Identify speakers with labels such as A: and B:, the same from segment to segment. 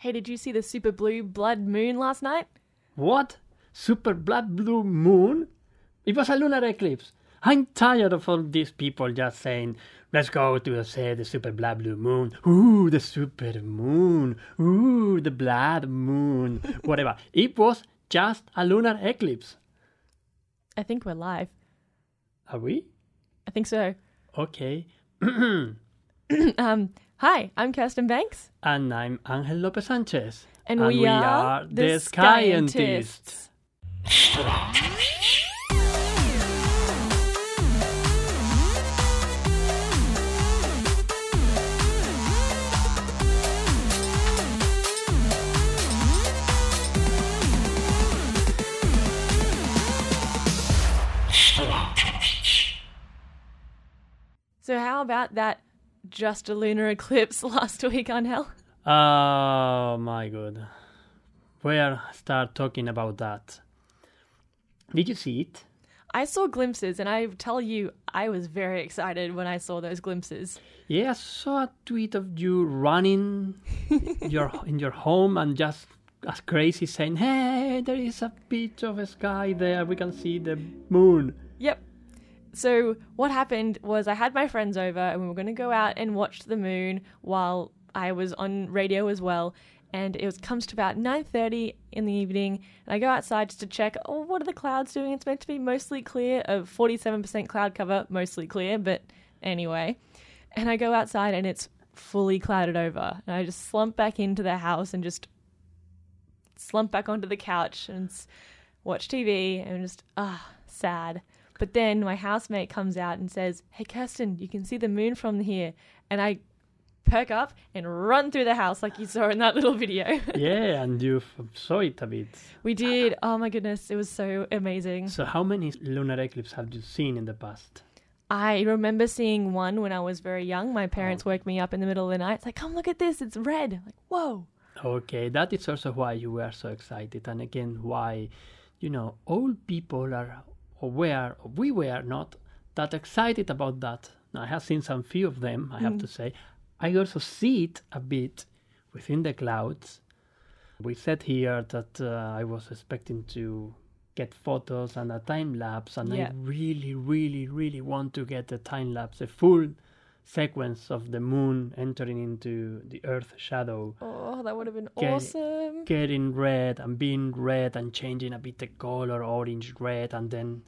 A: Hey, did you see the super blue blood moon last night?
B: What? Super blood blue moon? It was a lunar eclipse. I'm tired of all these people just saying, let's go to see the super blood blue moon. Ooh, the super moon. Ooh, the blood moon. Whatever. It was just a lunar eclipse.
A: I think we're live.
B: Are we?
A: I think so.
B: Okay.
A: Um, hi, I'm Kirsten Banks.
B: And I'm Angel Lopez Sanchez.
A: And, we, are,
B: the Skyentists.
A: So, how about that just a lunar eclipse last week on Hell?
B: Oh my god. Where start talking about that? Did you see it?
A: I saw glimpses, and I tell you, I was very excited when I saw those glimpses.
B: Yeah, I saw a tweet of you running your in your home and just as crazy saying, "Hey, there is a bit of a sky there. We can see the moon."
A: Yep. So what happened was I had my friends over and we were going to go out and watch the moon while I was on radio as well. And it was comes to about 9:30 in the evening, and I go outside just to check. Oh, what are the clouds doing? It's meant to be mostly clear, of 47% cloud cover, mostly clear, but anyway. And I go outside and it's fully clouded over, and I just slump back into the house and just slump back onto the couch and watch TV and just ah sad. But then my housemate comes out and says, "Hey Kirsten, you can see the moon from here," and I perk up and run through the house like you saw in that little video.
B: yeah, and you saw it a bit.
A: we did. Oh my goodness, it was so amazing.
B: So, how many lunar eclipses have you seen in the past?
A: I remember seeing one when I was very young. My parents
B: Oh.
A: woke me up in the middle of the night. It's like, "Come look at this! It's red!" I'm like, whoa.
B: Okay, that is also why you were so excited, and again, why, you know, all people are aware, we were not that excited about that. Now, I have seen some few of them, I have to say. I also see it a bit within the clouds. We said here that uh, I was expecting to get photos and a time lapse, and
A: Yeah.
B: I really, really, really want to get a time lapse, a full sequence of the moon entering into the Earth shadow
A: Oh, that would have been
B: Okay.
A: awesome.
B: getting red and being red and changing a bit the color orange red and then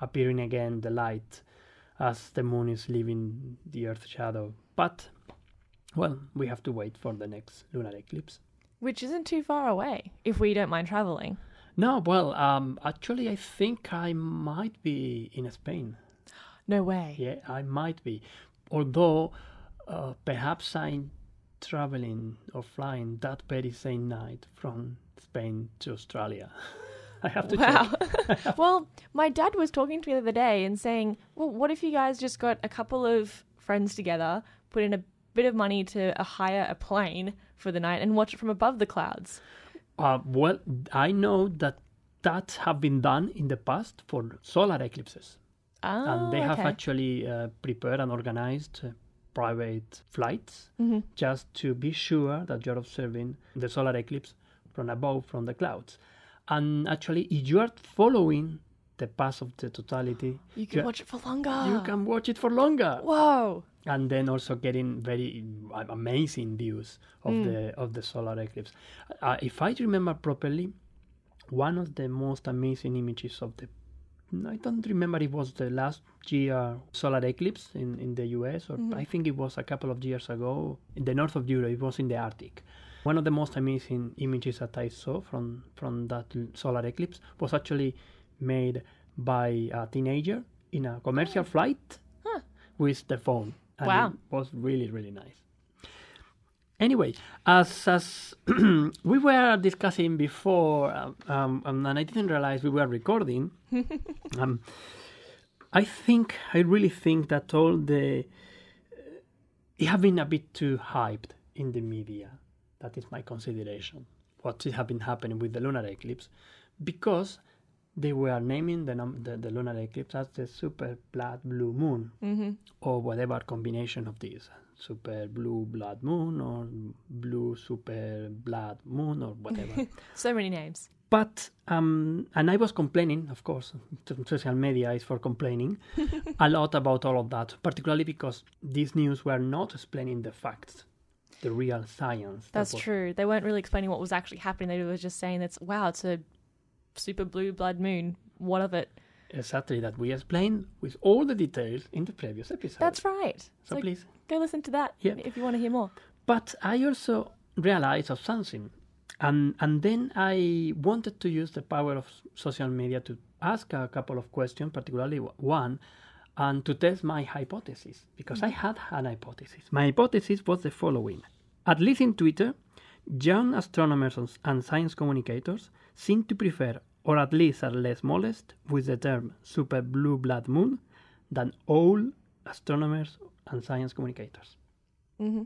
B: appearing again the light as the moon is leaving the earth shadow but well we have to wait for the next lunar eclipse
A: Which isn't too far away if we don't mind traveling.
B: no well um actually i think i might be in spain
A: No way.
B: yeah i might be although uh, perhaps i'm traveling or flying that very same night from spain to australia i have to
A: Wow.
B: check
A: well, my dad was talking to me the other day and saying, well, what if you guys just got a couple of friends together, put in a bit of money to uh, hire a plane for the night and watch it from above the clouds?
B: Uh, well, I know that that have been done in the past for solar eclipses,
A: Oh,
B: and they have
A: okay.
B: actually uh, prepared and organized uh, private flights
A: Mm-hmm.
B: just to be sure that you're observing the solar eclipse from above, from the clouds. And actually, if you are following the path of the totality,
A: You can watch it for longer.
B: you can watch it for longer.
A: Whoa.
B: and then also getting very uh, amazing views of
A: Mm.
B: the of the solar eclipse. Uh, if I remember properly, one of the most amazing images of the I don't remember it was the last year solar eclipse in, in the US or mm-hmm. I think it was a couple of years ago in the north of Europe. It was in the Arctic. One of the most amazing images that I saw from from that solar eclipse was actually made by a teenager in a commercial oh. flight with the phone. And
A: Wow.
B: It was really, really nice. Anyway, as as we were discussing before, um, um, and I didn't realize we were recording. um, I think I really think that all the it have been a bit too hyped in the media. That is my consideration. What has been happening with the lunar eclipse, because they were naming the, num- the, the lunar eclipse as the super blood blue moon
A: Mm-hmm.
B: or whatever combination of these. Super blue blood moon or blue super blood moon or whatever.
A: So many names.
B: but um, and I was complaining, of course, social media is for complaining a lot about all of that, particularly because these news were not explaining the facts, the real science. that
A: That's
B: was-
A: true. They weren't really explaining what was actually happening. They were just saying that's wow, it's a super blue blood moon. What of it?
B: Exactly that we explained with all the details in the previous episode.
A: That's right.
B: so
A: So
B: please.
A: Go listen to that
B: Yeah.
A: if you want to hear more.
B: But I also realized of something, and and then I wanted to use the power of social media to ask a couple of questions, particularly one, and to test my hypothesis because I mm. had an hypothesis. My hypothesis was the following: at least in Twitter, young astronomers and- and science communicators seem to prefer, or at least are less molest with the term super blue blood moon than old astronomers and science communicators.
A: hmm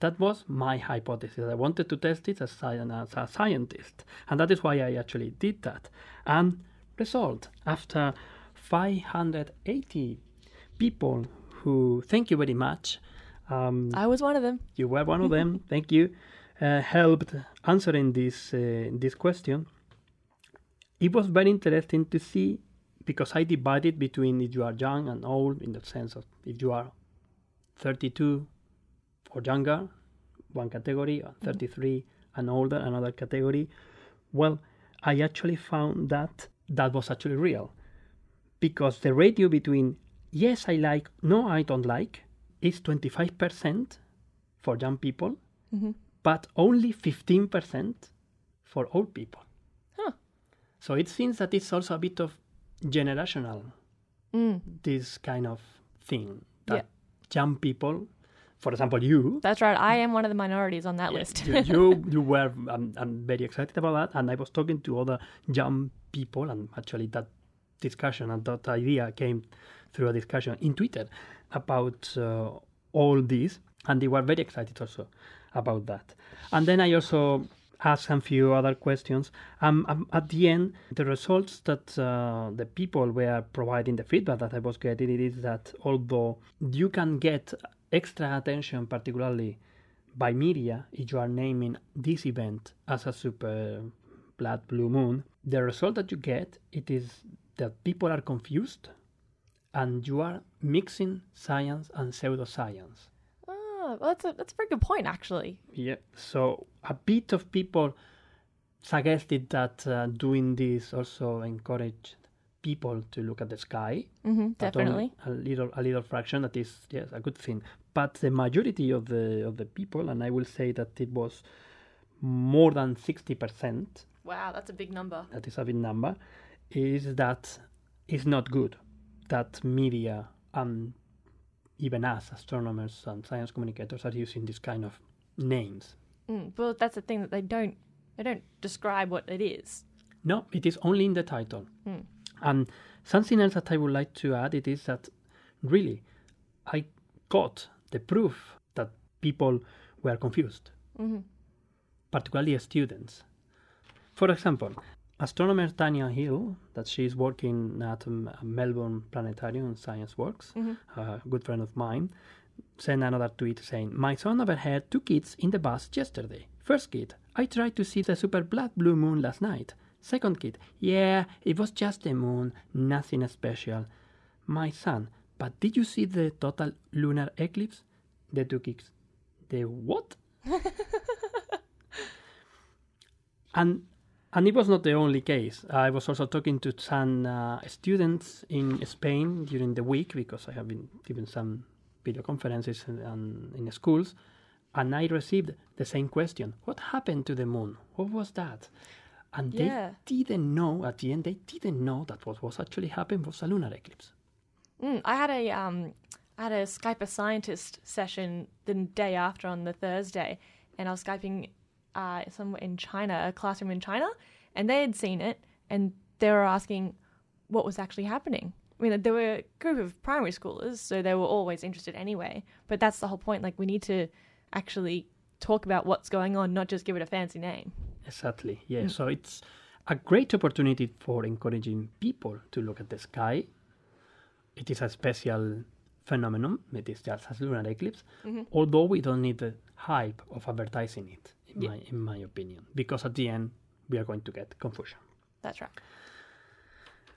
B: That was my hypothesis. I wanted to test it as, as a scientist, and that is why I actually did that. And result after 580 people who, thank you very much, um,
A: I was one of them.
B: you were one of them. Thank you. Uh, helped answering this uh, this question. It was very interesting to see because I divided between if you are young and old in the sense of if you are 32 or younger, one category, or 33 and older, another category. Well, I actually found that that was actually real because the ratio between yes, I like, no, I don't like is 25% for young people,
A: hmm
B: but only 15% for old people.
A: Huh.
B: So it seems that it's also a bit of generational,
A: Mm.
B: this kind of thing. That
A: Yeah.
B: Young people, for example, you,
A: That's right. I am one of the minorities on that
B: yeah,
A: list.
B: you, you, you were, um, I'm very excited about that. And I was talking to other young people, and actually that discussion and that idea came through a discussion in Twitter about uh, all this, and they were very excited also about that. And then I also asked a few other questions. Um, um, at the end, the results that uh, the people were providing, the feedback that I was getting, it is that although you can get extra attention, particularly by media, if you are naming this event as a super blood blue moon, the result that you get it is that people are confused and you are mixing science and pseudoscience.
A: Oh, well, that's a that's a very good point, actually.
B: Yeah. So a bit of people suggested that uh, doing this also encouraged people to look at the sky.
A: hmm definitely.
B: a little a little fraction that is yes a good thing. But the majority of the of the people, and I will say that it was more than sixty percent.
A: Wow, that's a big number.
B: That is a big number. Is that is not good. That media and even us astronomers and science communicators are using this kind of names.
A: Mm, well, that's the thing that they don't they don't describe what it is.
B: No, it is only in the title.
A: Hmm.
B: And something else that I would like to add it is that really I got the proof that people were confused,
A: hmm
B: particularly students. For example, astronomer Tanya Hill, that she's working at um, Melbourne Planetarium Science Works,
A: hmm
B: a good friend of mine, sent another tweet saying, My son overheard two kids in the bus yesterday. First kid, I tried to see the super blood blue moon last night. Second kid, yeah, it was just a moon, nothing special. My son, but did you see the total lunar eclipse? The two kids, the what? and and it was not the only case. I was also talking to some uh, students in Spain during the week because I have been given some video conferences in, um, in schools, and I received the same question: What happened to the moon? What was that? And
A: Yeah.
B: they didn't know at the end. They didn't know that what was actually happening was a lunar eclipse.
A: Mm, I had a um, I had a Skype a scientist session the day after on the Thursday, and I was skyping uh, somewhere in China, a classroom in China, and they had seen it, and they were asking what was actually happening. I mean, there were a group of primary schoolers, so they were always interested anyway. But that's the whole point. Like, we need to actually talk about what's going on, not just give it a fancy name.
B: Exactly. Yeah. So it's a great opportunity for encouraging people to look at the sky. It is a special phenomenon. It is just a lunar eclipse,
A: Mhm.
B: although we don't need the hype of advertising it,
A: Yeah.
B: my in my opinion, because at the end we are going to get confusion.
A: That's right.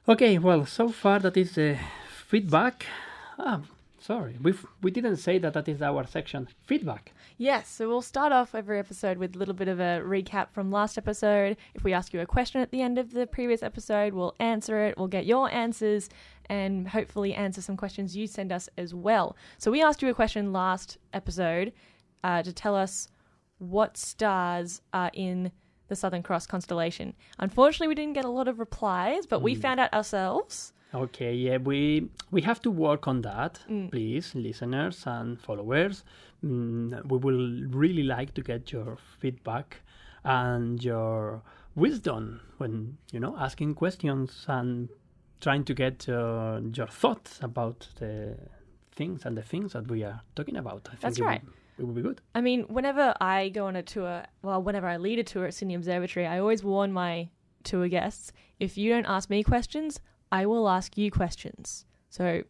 B: Okay, well, so far that is the feedback. Ah, sorry, we we didn't say that that is our section feedback.
A: Yes, so we'll start off every episode with a little bit of a recap from last episode. If we ask you a question at the end of the previous episode, we'll answer it, we'll get your answers, and hopefully answer some questions you send us as well. So we asked you a question last episode uh, to tell us what stars are in the Southern Cross constellation. Unfortunately, we didn't get a lot of replies, but we found out ourselves.
B: Okay, yeah, we we have to work on that,
A: Mm.
B: please, listeners and followers. Mm, we will really like to get your feedback and your wisdom when you know asking questions and trying to get uh, your thoughts about the things and the things that we are talking about. I
A: That's right.
B: Will, it will be good.
A: I mean, whenever I go on a tour, well, whenever I lead a tour at Sydney Observatory, I always warn my tour guests if you don't ask me questions, I will ask you questions. So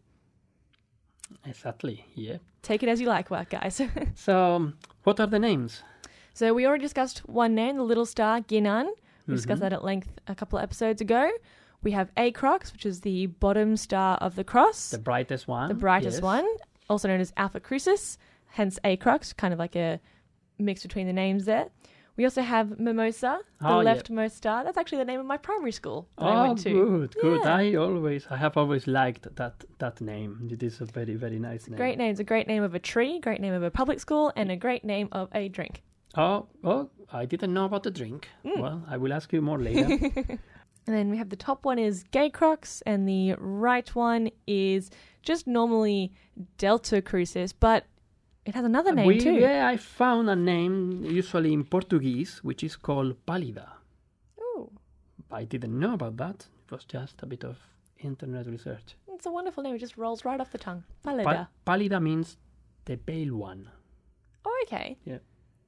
B: Exactly. Yeah.
A: take it as you like, work guys.
B: So, um, what are the names?
A: so we already discussed one name, the little star Ginan. We discussed
B: Mhm.
A: that at length a couple of episodes ago. We have Acrux, which is the bottom star of the cross,
B: The brightest one.
A: the brightest
B: yes.
A: one, also known as Alpha Crucis, hence Acrux, kind of like a mix between the names there. We also have Mimosa, the
B: Oh,
A: leftmost star. That's actually the name of my primary school that I
B: Oh,
A: went to.
B: good, good.
A: Yeah.
B: I always, I have always liked that that name. It is a very, very nice name.
A: Great name. It's a great name of a tree, great name of a public school, and a great name of a drink.
B: Oh, oh, I didn't know about the drink.
A: Mm.
B: Well, I will ask you more later.
A: And then we have the top one is Gacrux, and the right one is just normally Delta Crucis, but it has another name
B: we,
A: too.
B: Yeah, I found a name usually in Portuguese, which is called pálida.
A: Ooh,
B: I didn't know about that. It was just a bit of internet research.
A: it's a wonderful name. It just rolls right off the tongue.
B: Pa- pálida means the pale one.
A: Oh, okay.
B: So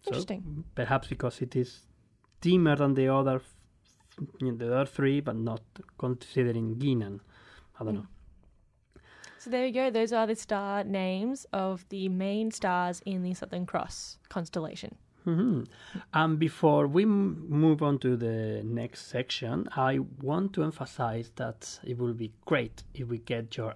A: Interesting.
B: perhaps because it is dimmer than the other, f- the other three, but not considering Ginan. I don't
A: Mm.
B: know.
A: So there you go. Those are the star names of the main stars in the Southern Cross constellation.
B: hmm And before we m- move on to the next section, I want to emphasize that it will be great if we get your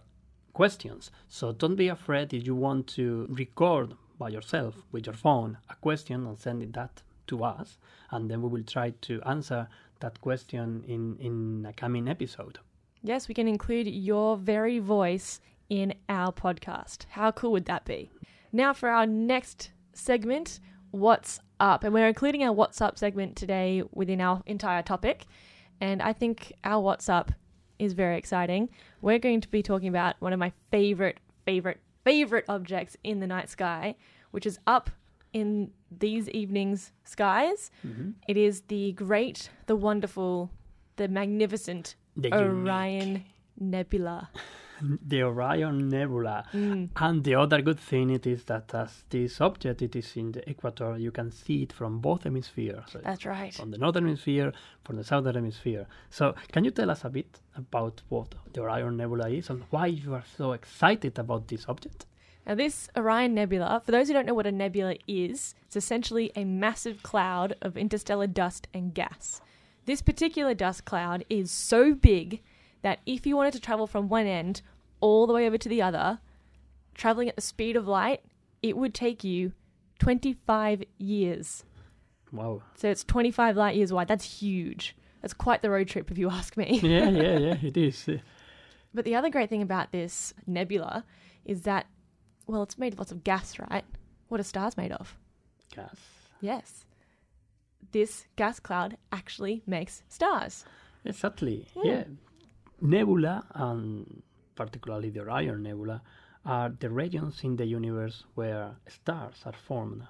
B: questions. So don't be afraid if you want to record by yourself with your phone a question and send it that to us, and then we will try to answer that question in in a coming episode.
A: Yes, we can include your very voice in our podcast. How cool would that be? Now, for our next segment, What's Up? And we're including our What's Up segment today within our entire topic. And I think our What's Up is very exciting. We're going to be talking about one of my favorite, favorite, favorite objects in the night sky, which is up in these evenings' skies. Mm-hmm. It is the great, the wonderful, the magnificent
B: The
A: Orion Nebula.
B: the Orion Nebula.
A: Mm.
B: And the other good thing it is that as this object it is in the equator, you can see it from both hemispheres.
A: That's right.
B: from the northern hemisphere, from the southern hemisphere. So can you tell us a bit about what the Orion Nebula is and why you are so excited about this object?
A: Now, this Orion Nebula, for those who don't know what a nebula is, it's essentially a massive cloud of interstellar dust and gas. This particular dust cloud is so big that if you wanted to travel from one end all the way over to the other, traveling at the speed of light, it would take you 25 years.
B: Wow.
A: So it's 25 light years wide. That's huge. That's quite the road trip, if you ask me.
B: yeah, yeah, yeah, it is. Uh,
A: But the other great thing about this nebula is that, well, it's made of lots of gas, right? What are stars made of?
B: Gas.
A: Yes. This gas cloud actually makes stars.
B: Exactly.
A: Hmm.
B: Yeah. Nebula, and particularly the Orion Nebula, are the regions in the universe where stars are formed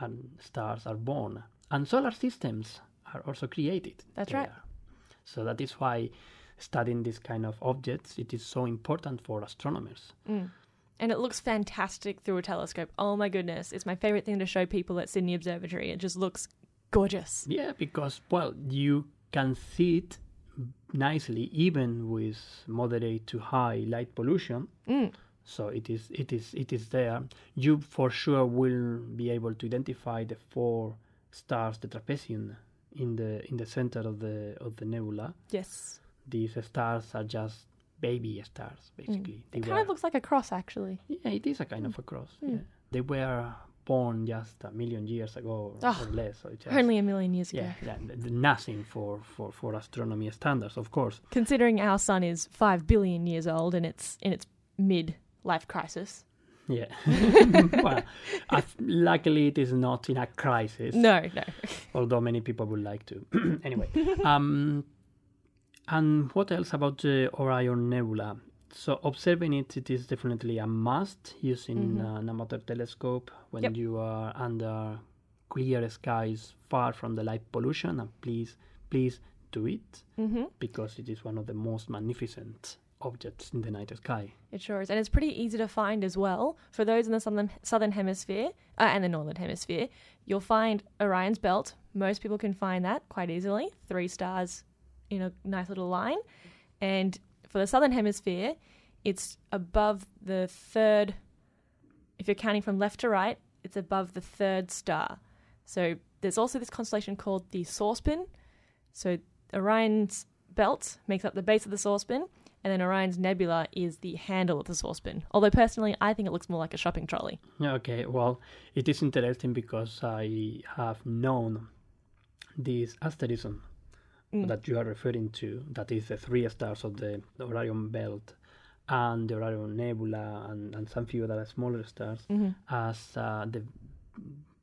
B: and stars are born, and solar systems are also created.
A: That's right.
B: there. So that is why studying this kind of objects it is so important for astronomers.
A: Mm. And it looks fantastic through a telescope. Oh my goodness. It's my favorite thing to show people at Sydney Observatory. It just looks gorgeous.
B: Yeah, because well, you can see it nicely even with moderate to high light pollution.
A: Mm.
B: So it is it is it is there. You for sure will be able to identify the four stars, the trapezium, in the in the center of the of the nebula.
A: Yes.
B: These stars are just baby stars, basically. They
A: It kind of looks like a cross, actually.
B: yeah, it is a kind of a cross.
A: Mm.
B: Yeah. They were born just a million years ago or,
A: Oh,
B: or less. So just,
A: Only a million years ago.
B: yeah, yeah, th- th- nothing for, for, for astronomy standards, of course.
A: Considering our sun is five billion years old and it's in its mid life crisis.
B: Yeah. well, luckily it is not in a crisis.
A: No, no.
B: although many people would like to. anyway, um, and what else about the Orion Nebula? So observing it, it is definitely a must using
A: Mhm.
B: an amateur telescope when
A: Yep.
B: you are under clear skies, far from the light pollution. And please, please do it
A: hmm
B: because it is one of the most magnificent objects in the night sky.
A: It sure is, and it's pretty easy to find as well. For those in the southern southern hemisphere uh, and the northern hemisphere, you'll find Orion's belt. Most people can find that quite easily. Three stars in a nice little line, and for the southern hemisphere, it's above the third. If you're counting from left to right, it's above the third star. So there's also this constellation called the Saucepan. So Orion's belt makes up the base of the saucepan, and then Orion's nebula is the handle of the saucepan. Although personally, I think it looks more like a shopping trolley.
B: Okay, well, it is interesting because I have known this asterism
A: Mm.
B: that you are referring to, that is the three stars of the Orion Belt and the Orion Nebula and, and some few other smaller stars
A: hmm
B: as uh, the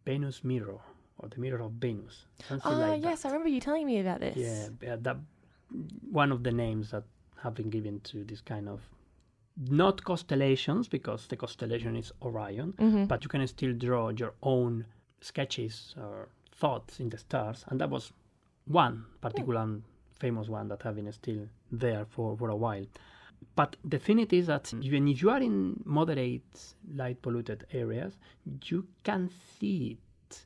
B: Venus mirror or the mirror of Venus. Something
A: Oh
B: like
A: yes, I remember you telling me about
B: that.
A: this.
B: Yeah, that one of the names that have been given to this kind of not constellations because the constellation is Orion,
A: hmm
B: but you can still draw your own sketches or thoughts in the stars and that was one particular famous one that have been still there for, for a while. But the thing it is that even if you are in moderate light polluted areas you can see it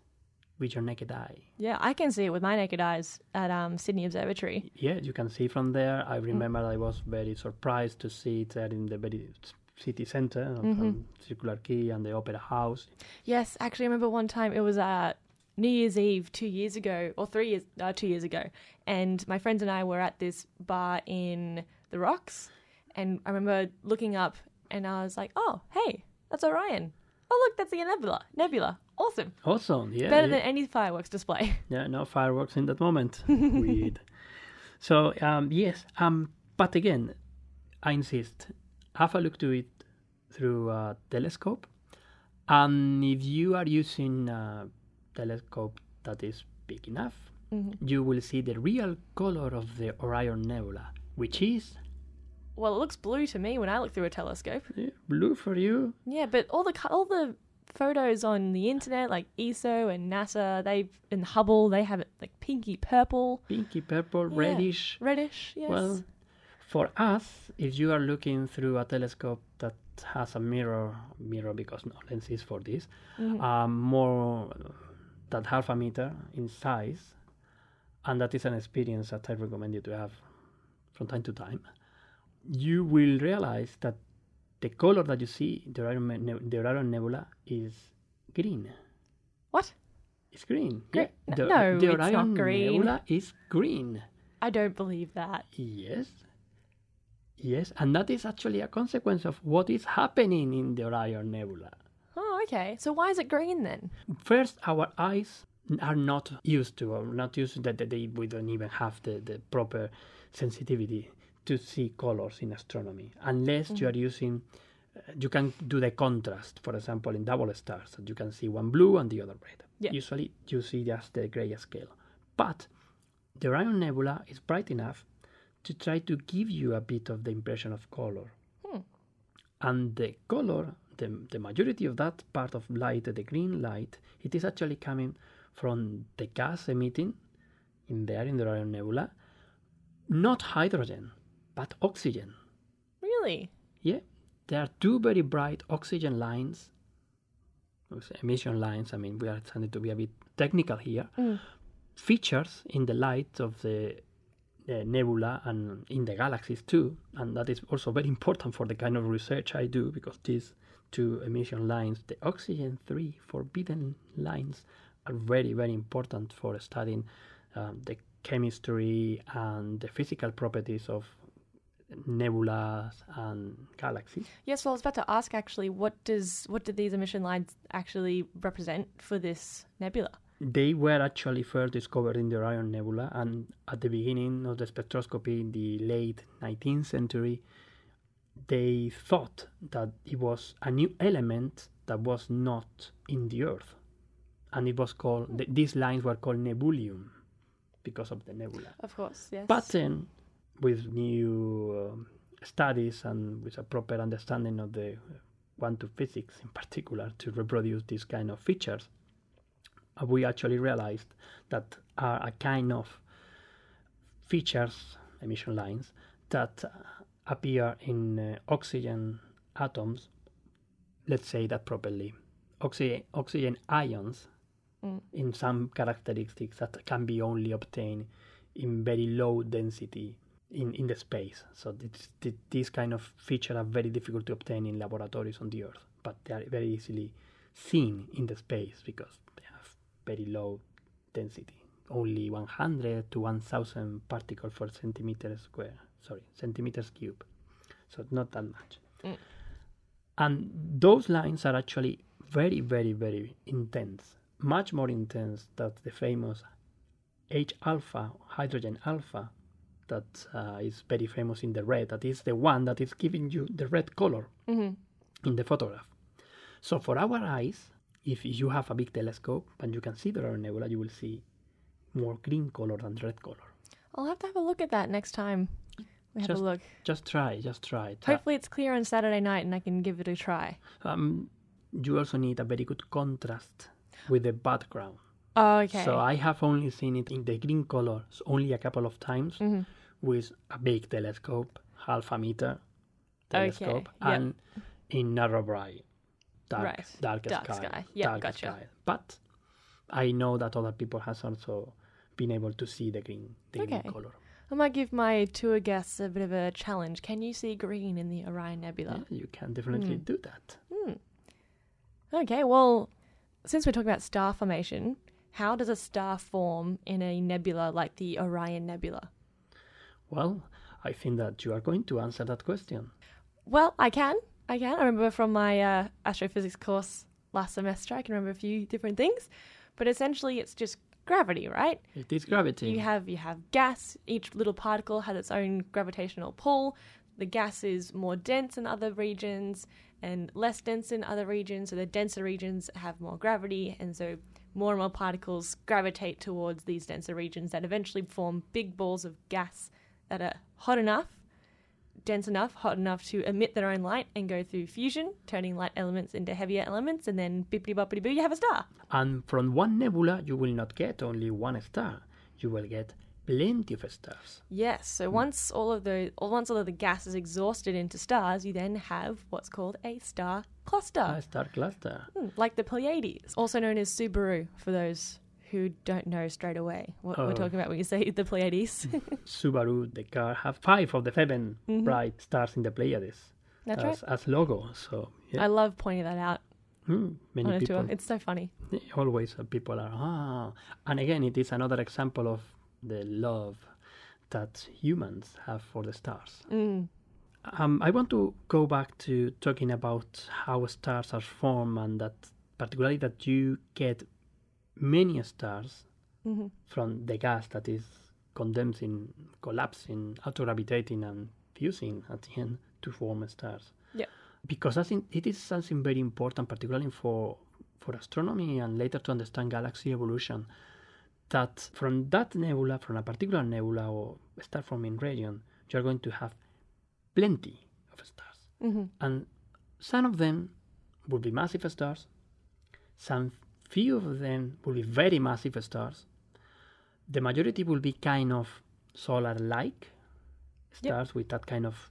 B: with your naked eye.
A: Yeah, I can see it with my naked eyes at um, Sydney Observatory.
B: yeah you can see from there. I remember i was very surprised to see it there in the very city center of
A: Mhm.
B: um, circular quay and the opera house.
A: Yes, actually, I remember one time it was uh, New Year's Eve two years ago, or three years, uh, two years ago, and my friends and I were at this bar in the Rocks, and I remember looking up, and I was like, "Oh, hey, that's Orion. Oh, look, that's the nebula. Nebula, awesome.
B: awesome yeah
A: Better
B: yeah.
A: than any fireworks display."
B: Yeah, no fireworks in that moment. Weird. So um, yes, um, but again, I insist, have a look to it through a telescope, and if you are using a telescope that is big enough,
A: Mhm.
B: you will see the real color of the Orion Nebula, which is
A: Well, it looks blue to me when I look through a telescope.
B: yeah, blue for you.
A: Yeah, but all the all the photos on the internet, like ESO and NASA, they and Hubble, they have it like pinky purple,
B: Pinky purple,
A: Yeah.
B: reddish.
A: reddish. Yes.
B: Well, for us, if you are looking through a telescope that has a mirror, mirror because no lens is for this,
A: Mhm.
B: um, more than half a meter in size, and that is an experience that I recommend you to have from time to time. You will realize that the color that you see the Orion, the Orion Nebula is green.
A: what?
B: It's green.
A: Gre-
B: Yeah. The,
A: no,
B: the
A: it's not
B: Orion
A: green.
B: Nebula is green.
A: I don't believe that.
B: Yes. Yes, and that is actually a consequence of what is happening in the Orion Nebula.
A: Okay. So why is it green then?
B: First, our eyes are not used to, or not used to that that they, we don't even have the, the proper sensitivity to see colors in astronomy, unless you are using, uh, you can do the contrast, for example, in double stars, that you can see one blue and the other red.
A: Yeah.
B: Usually, you see just the gray scale. But the Orion Nebula is bright enough to try to give you a bit of the impression of color.
A: Hmm.
B: And the color, the, the majority of that part of light, the green light, it is actually coming from the gas emitting in there in the Orion Nebula, not hydrogen, but oxygen.
A: Really?
B: Yeah, there are two very bright oxygen lines, emission lines. I mean, we are trying to be a bit technical here.
A: Mm.
B: Features in the light of the uh, nebula and in the galaxies too. And that is also very important for the kind of research I do because these two emission lines, the oxygen 3 forbidden lines, are very, very important for studying um, the chemistry and the physical properties of nebulas and galaxies.
A: Yes, well, I was about to ask actually, what does what do these emission lines actually represent for this nebula?
B: They were actually first discovered in the Orion Nebula, and at the beginning of the spectroscopy in the late 19th century, they thought that it was a new element that was not in the Earth, and it was called th- these lines were called nebulium because of the nebula.
A: Of course, yes.
B: But then, with new um, studies and with a proper understanding of the quantum physics in particular to reproduce these kind of features, uh, we actually realized that are a kind of features, emission lines, that uh, appear in uh, oxygen atoms. Let's say that properly. Oxy- oxygen ions
A: Mm.
B: in some characteristics that can be only obtained in very low density in, in the space. So this, this, these kind of features are very difficult to obtain in laboratories on the Earth, but they are very easily seen in the space because very low density, only 100 to 1000 particles per centimeter square, sorry, centimeters cube. So not that much.
A: Mm.
B: And those lines are actually very, very, very intense, much more intense than the famous H alpha, hydrogen alpha, that uh, is very famous in the red. That is the one that is giving you the red color
A: hmm
B: in the photograph. So for our eyes, if you have a big telescope and you can see the Orion Nebula, you will see more green color than red color.
A: I'll have to have a look at that next time we have
B: Just-
A: a look.
B: Just try, just try. Try.
A: Hopefully, it's clear on Saturday night and I can give it a try.
B: Um, you also need a very good contrast with the background.
A: Oh, okay.
B: So I have only seen it in the green colors only a couple of times
A: hmm
B: with a big telescope, half a meter telescope,
A: yep.
B: and in narrow bright, dark,
A: Right.
B: dark,
A: Dark
B: sky,
A: sky. Yep,
B: dark
A: gotcha.
B: sky. But I know that other people has also been able to see the green, the
A: Okay.
B: green color.
A: I might give my tour guests a bit of a challenge. Can you see green in the Orion Nebula?
B: Yeah, you can definitely
A: Hmm.
B: do that.
A: Hmm. Okay, well, since we're talking about star formation, how does a star form in a nebula like the Orion Nebula?
B: Well, I think that you are going to answer that question.
A: Well, I can. I can. I remember from my uh, astrophysics course last semester, I can remember a few different things. But essentially, it's just gravity, right?
B: It is gravity.
A: You have you have gas. Each little particle has its own gravitational pull. The gas is more dense in other regions and less dense in other regions. So the denser regions have more gravity, and so more and more particles gravitate towards these denser regions that eventually form big balls of gas that are hot enough, dense enough, hot enough to emit their own light and go through fusion, turning light elements into heavier elements, and then bippity boppity boo, you have a star.
B: And from one nebula, you will not get only one star. You will get plenty of stars.
A: Yes. So once all of the once all of the gas is exhausted into stars, you then have what's called a star cluster,
B: A star cluster.
A: Hmm, like the Pleiades, also known as Subaru for those who don't know straight away what
B: Oh.
A: we're talking about when you say the Pleiades.
B: Subaru, the car, have five of the 7 bright stars in the Pleiades
A: Mm-hmm. That's right.
B: as, as logo. So yeah,
A: I love pointing that out
B: Hmm, many people
A: tour. It's so funny.
B: always uh, people are ah, and again it is another example of the love that humans have for the stars.
A: Mm.
B: Um, I want to go back to talking about how stars are formed and that particularly that you get many stars
A: hmm
B: from the gas that is condensing, collapsing, autogravitating, and fusing at the end to form stars.
A: Yeah.
B: Because I think it is something very important, particularly for for astronomy and later to understand galaxy evolution. That from that nebula, from a particular nebula or star forming region, you are going to have plenty of stars,
A: hmm
B: and some of them will be massive stars. Some few of them will be very massive stars. The majority will be kind of solar-like
A: Yep.
B: stars with that kind of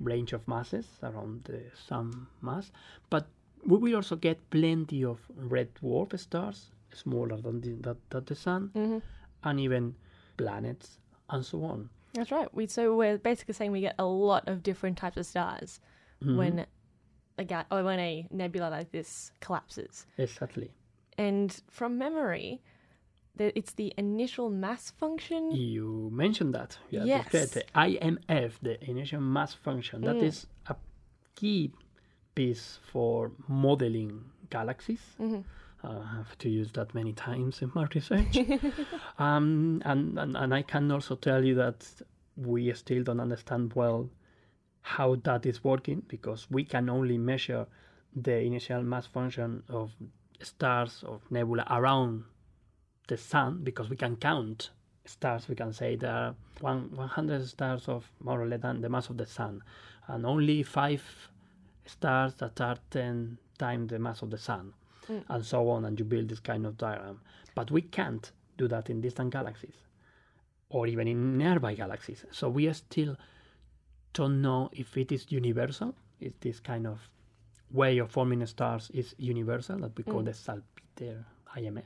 B: range of masses around the sun mass. But we will also get plenty of red dwarf stars, smaller than the, that, than the sun,
A: hmm
B: and even planets and so on.
A: That's right. We so we're basically saying we get a lot of different types of stars
B: Mm-hmm.
A: when a ga- or when a nebula like this collapses.
B: Exactly.
A: And from memory, the, it's the initial mass function.
B: You mentioned that. Yeah,
A: Yes.
B: The IMF, the initial mass function, that
A: Mm.
B: is a key piece for modeling galaxies.
A: Mhm.
B: Uh, I have to use that many times in my research. um, and, and, and I can also tell you that we still don't understand well how that is working because we can only measure the initial mass function of stars or nebula around the sun because we can count stars we can say there are one, 100 stars of more or less than the mass of the sun and only five stars that are 10 times the mass of the sun
A: Mm.
B: and so on and you build this kind of diagram but we can't do that in distant galaxies or even in nearby galaxies so we still don't know if it is universal if this kind of way of forming stars is universal that we call
A: Mm.
B: the salpeter IMF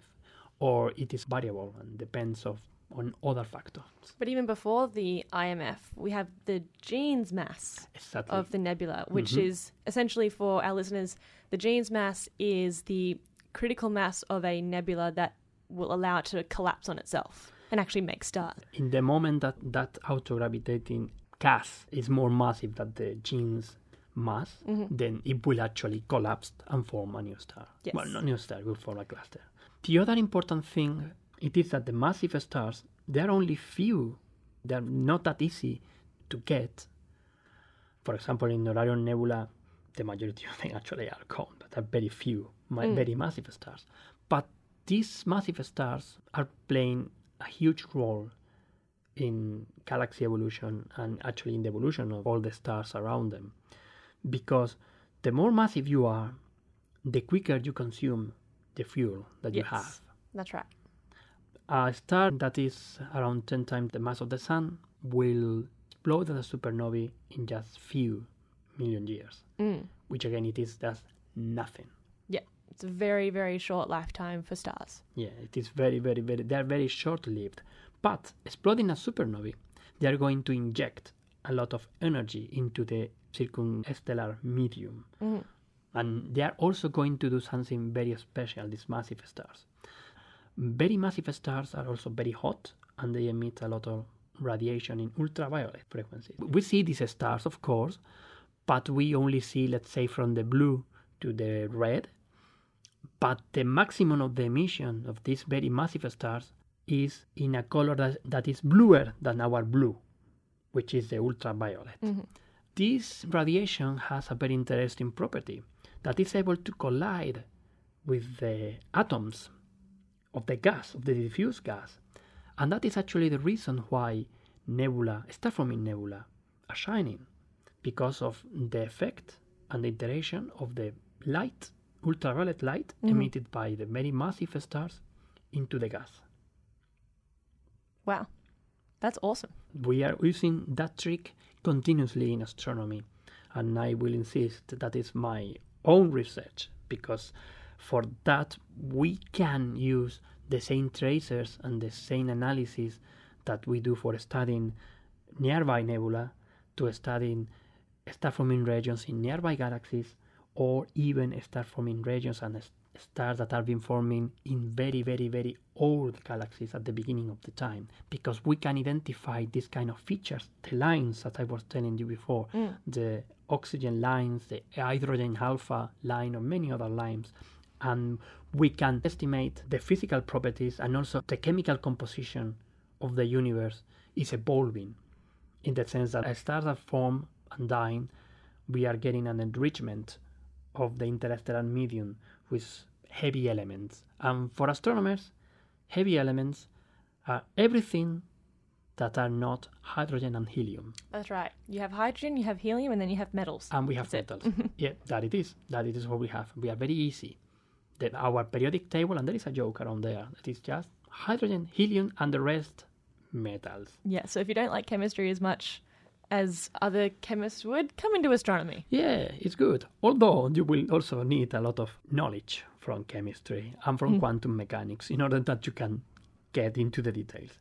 B: or it is variable and depends of on other factors
A: But even before the IMF, we have the Jeans mass
B: exactly
A: of the nebula, which
B: Mhm.
A: is essentially for our listeners, the Jeans mass is the critical mass of a nebula that will allow it to collapse on itself and actually make stars.
B: in the moment that that autogravitating gas is more massive than the Jeans mass
A: Mhm.
B: then it will actually collapse and form a new star.
A: Yes.
B: Well, not new star, it will form a cluster. The other important thing it is that the massive stars, they are only few. They are not that easy to get. For example, in the Orion Nebula, the majority of them actually are common, but are very few,
A: Mm.
B: very massive stars. But these massive stars are playing a huge role in galaxy evolution and actually in the evolution of all the stars around them because the more massive you are, the quicker you consume the fuel that you have.
A: That's right.
B: A star that is around 10 times the mass of the sun will explode as a supernovae in just few million years,
A: Mm.
B: which again it is just nothing.
A: Yeah, it's a very, very short lifetime for stars.
B: Yeah, it is very, very, very, they are very short lived. But exploding as supernovae, they are going to inject a lot of energy into the circumstellar medium.
A: Mhm.
B: And they are also going to do something very special, these massive stars. Very massive stars are also very hot and they emit a lot of radiation in ultraviolet frequencies. We see these stars, of course, but we only see, let's say, from the blue to the red. But the maximum of the emission of these very massive stars is in a color that, that is bluer than our blue, which is the ultraviolet.
A: Mhm.
B: This radiation has a very interesting property that is able to collide with the atoms of the gas, of the diffuse gas. And that is actually the reason why nebula, star forming nebula, are shining because of the effect and the interaction of the light, ultraviolet light
A: Mhm.
B: emitted by the very massive stars into the gas.
A: Wow. That's awesome.
B: We are using that trick continuously in astronomy, and I will insist that is my own research because for that we can use the same tracers and the same analysis that we do for studying nearby nebula to studying star forming regions in nearby galaxies or even star forming regions and stars that have been forming in very very very old galaxies at the beginning of the time because we can identify these kind of features the lines that i was telling you before
A: Mm.
B: the oxygen lines the hydrogen alpha line or many other lines and we can estimate the physical properties and also the chemical composition of the universe is evolving in the sense that as stars are formed and dying we are getting an enrichment of the interstellar medium with heavy elements and for astronomers heavy elements are everything that are not hydrogen and helium
A: That's right. You have hydrogen, you have helium, and then you have metals.
B: and we have
A: That's
B: metals. yeah, that it is. That it is what we have. We are very easy. Then our periodic table, and there is a joke around there. That is just hydrogen, helium, and the rest metals.
A: Yeah, so if you don't like chemistry as much as other chemists would, come into astronomy.
B: Yeah, it's good. Although you will also need a lot of knowledge from chemistry and from
A: Mm.
B: quantum mechanics in order that you can get into the details.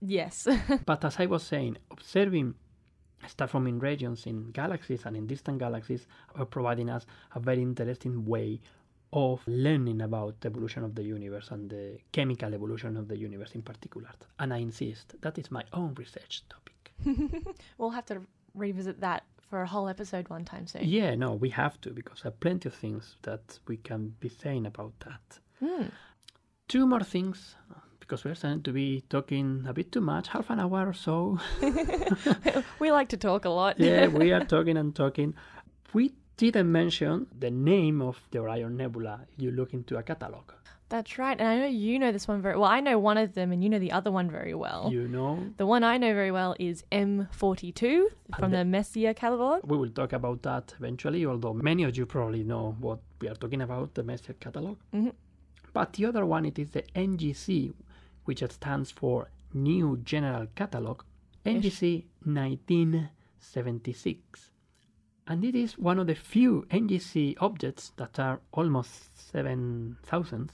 A: Yes.
B: But as I was saying, observing star forming regions in galaxies and in distant galaxies are providing us a very interesting way of learning about the evolution of the universe and the chemical evolution of the universe in particular. And I insist that is my own research topic.
A: we'll have to revisit that for a whole episode one time soon.
B: Yeah, no, we have to because there are plenty of things that we can be saying about that.
A: Hmm.
B: Two more things because we're starting to be talking a bit too much, half an hour or so.
A: we like to talk a lot.
B: yeah, we are talking and talking. We didn't mention the name of the Orion Nebula. You look into a catalog.
A: That's right. And I know you know this one very well. I know one of them and you know the other one very well.
B: You know,
A: The one I know very well is M42 from
B: the-
A: the Messier catalog.
B: we will talk about that eventually, although many of you probably know what we are talking about, the Messier catalog.
A: Mhm.
B: But the other one, it is the NGC, which stands for New General Catalog, NGC 1976. And it is one of the few NGC objects that are almost 7,000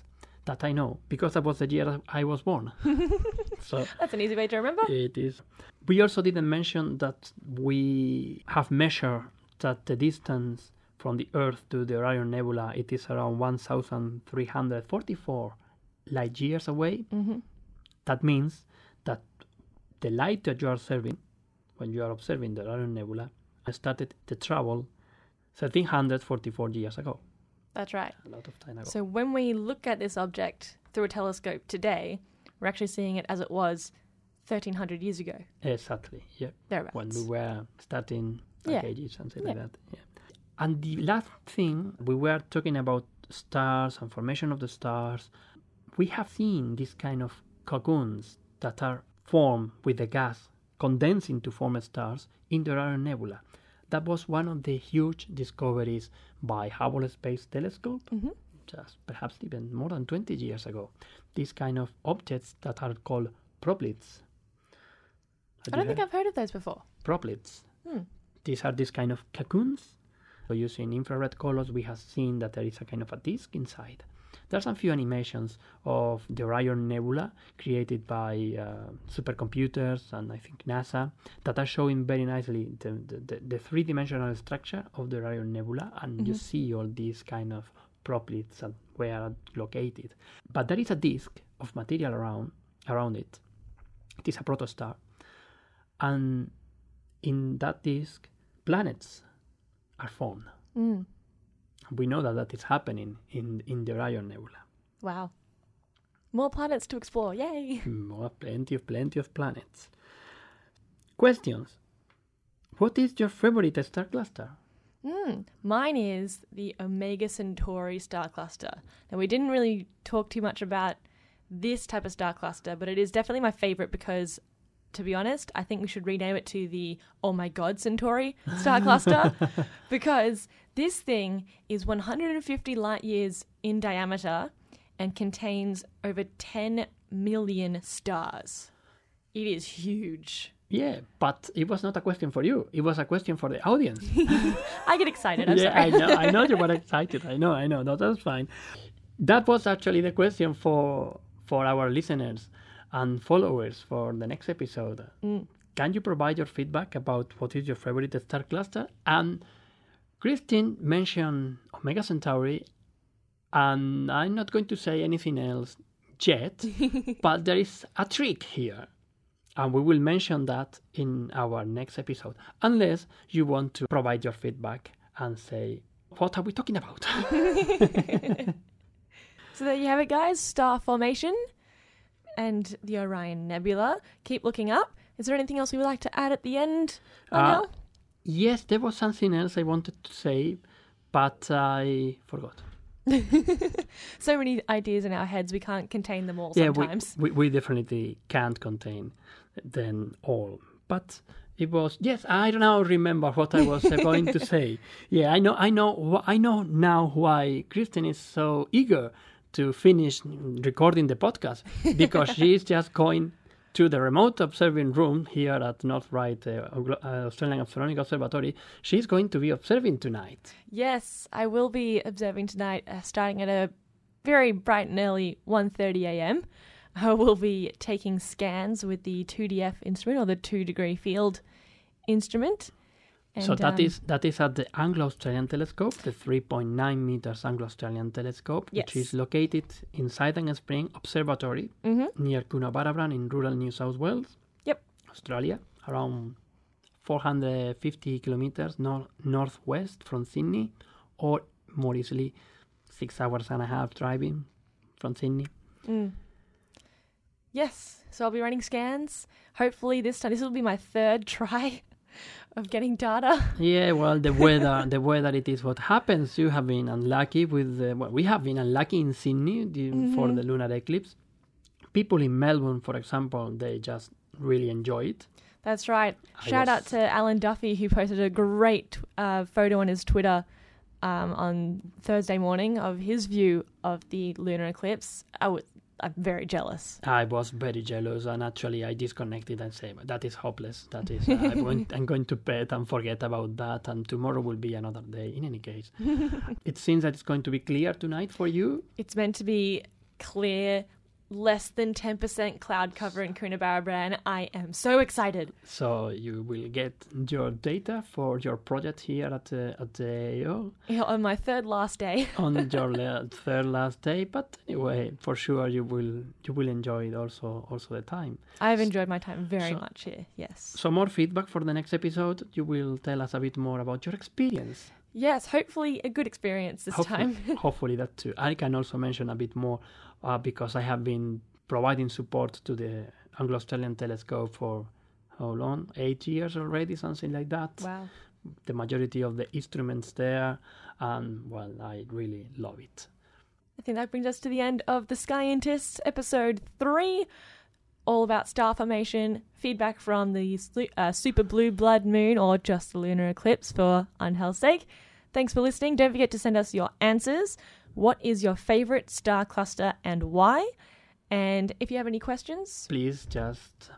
B: that I know, because that was the year I was born. so
A: That's an easy way to remember.
B: it is. We also didn't mention that we have measured that the distance from the Earth to the Orion Nebula it is around 1,344 light years away.
A: hmm
B: That means that the light that you are observing when you are observing the Orion Nebula started to travel 1,344 years ago.
A: That's right.
B: A lot of.
A: So when we look at this object through a telescope today, we're actually seeing it as it was 1300 years ago.
B: exactly. Yeah.
A: Thereabouts.
B: when we were starting
A: Yeah.
B: ages something
A: Yeah.
B: like that. Yeah. And the last thing we were talking about stars and formation of the stars. We have seen this kind of cocoons that are formed with the gas condensing to form stars in the Orion Nebula. That was one of the huge discoveries by Hubble Space Telescope,
A: Mhm.
B: just perhaps even more than 20 years ago. These kind of objects that are called proplyds.
A: I don't think I've heard of those before.
B: proplyds.
A: Hmm.
B: These are these kind of cocoons. So using infrared colors, we have seen that there is a kind of a disk inside. There's a few animations of the Orion Nebula created by uh, supercomputers and I think NASA that are showing very nicely the, the, the, the three-dimensional structure of the Orion Nebula, and you
A: Mhm.
B: see all these kind of proplyds and where located. But there is a disk of material around around it. It is a protostar, and in that disk, planets are formed.
A: Mm.
B: We know that that is happening in, in the Orion Nebula.
A: Wow. More planets to explore. Yay.
B: More, plenty of plenty of planets. Questions. What is your favorite star cluster?
A: Mm. Mine is the Omega Centauri star cluster. Now, we didn't really talk too much about this type of star cluster, but it is definitely my favorite because, to be honest, I think we should rename it to the Oh My God Centauri star cluster because this thing is 150 light years in diameter and contains over 10 million stars. It is huge.
B: Yeah, but it was not a question for you. It was a question for the audience.
A: I get excited. I'm
B: yeah. I know. I know you were excited. I know. I know. No, that's fine. That was actually the question for for our listeners and followers for the next episode.
A: Mm.
B: Can you provide your feedback about what is your favorite star cluster? And Christine mentioned Omega Centauri, and I'm not going to say anything else yet, but there is a trick here. And we will mention that in our next episode, unless you want to provide your feedback and say, What are we talking about?
A: So there you have it, guys. Star formation and the Orion Nebula. Keep looking up. Is there anything else we would like to add at the end?
B: Uh, yes, there was something else I wanted to say, but I forgot.
A: so many ideas in our heads, we can't contain them all
B: yeah, we,
A: sometimes.
B: we, we definitely can't contain them all. But it was yes, I don't now remember what I was uh, going to say. Yeah, I know, I know, I know now why Kirsten is so eager to finish recording the podcast because she is just going to the remote observing room here at North Ryde uh, uh, Australian Astronomical Observatory. She's going to be observing tonight.
A: Yes, I will be observing tonight, uh, starting at a very bright and early 1:30 a.m. uh, will be taking scans with the 2DF instrument or the two degree field instrument.
B: So that
A: um,
B: is that is at the Anglo-Australian Telescope, the 3.9 meters Anglo-Australian Telescope, which is located inside Siding Spring Observatory
A: mhm.
B: near Coonabarabran in rural New South Wales.
A: Yep.
B: Australia, around 450 kilometers nor- northwest from Sydney, or more easily, six hours and a half driving from Sydney.
A: Mm. Yes, so I'll be running scans. Hopefully, this time this will be my third try of getting data.
B: Yeah, well, the weather, the weather, it is what happens. You have been unlucky with the, well, we have been unlucky in Sydney the, for the lunar eclipse. People in Melbourne, for example, they just really enjoy it.
A: That's right.
B: I
A: Shout out to Alan Duffy who posted a great uh, photo on his Twitter um, on Thursday morning of his view of the lunar eclipse. I was, I'm very jealous.
B: I was very jealous, and actually, I disconnected and said, "That is hopeless. That is, uh, I'm, going, I'm going to bed and forget about that, and tomorrow will be another day." In any case, it seems that it's going to be clear tonight for you.
A: It's meant to be clear, less than 10% cloud cover in Coonabarabran. and I am so excited.
B: So you will get your data for your project here at the, at the AO.
A: You on my third last day.
B: on your la- third last day but anyway for sure you will you will enjoy it also also the time
A: I've enjoyed my time very
B: So-
A: much here. Yes.
B: so more feedback for the next episode you will tell us a bit more about your experience
A: Yes, hopefully a good experience this
B: hopefully,
A: time.
B: hopefully that too i can also mention a bit more uh, because i have been providing support to the anglo-australian telescope for how long eight years already something like that
A: wow.
B: the majority of the instruments there and well i really love it
A: I think that brings us to the end of The Skyentists, episode three, all about star formation, feedback from the uh, super blue blood moon or just the lunar eclipse for Ángel's sake. Thanks for listening. Don't forget to send us your answers. What is your favorite star cluster and why? And if you have any questions,
B: please just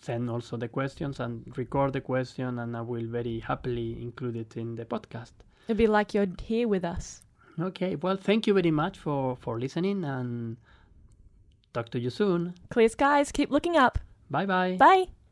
B: send also the questions and record the question and i will very happily include it in the podcast
A: it'll be like you're here with us.
B: okay well thank you very much for for listening and talk to you soon
A: Clear skies, keep looking up.
B: bye bye
A: Bye.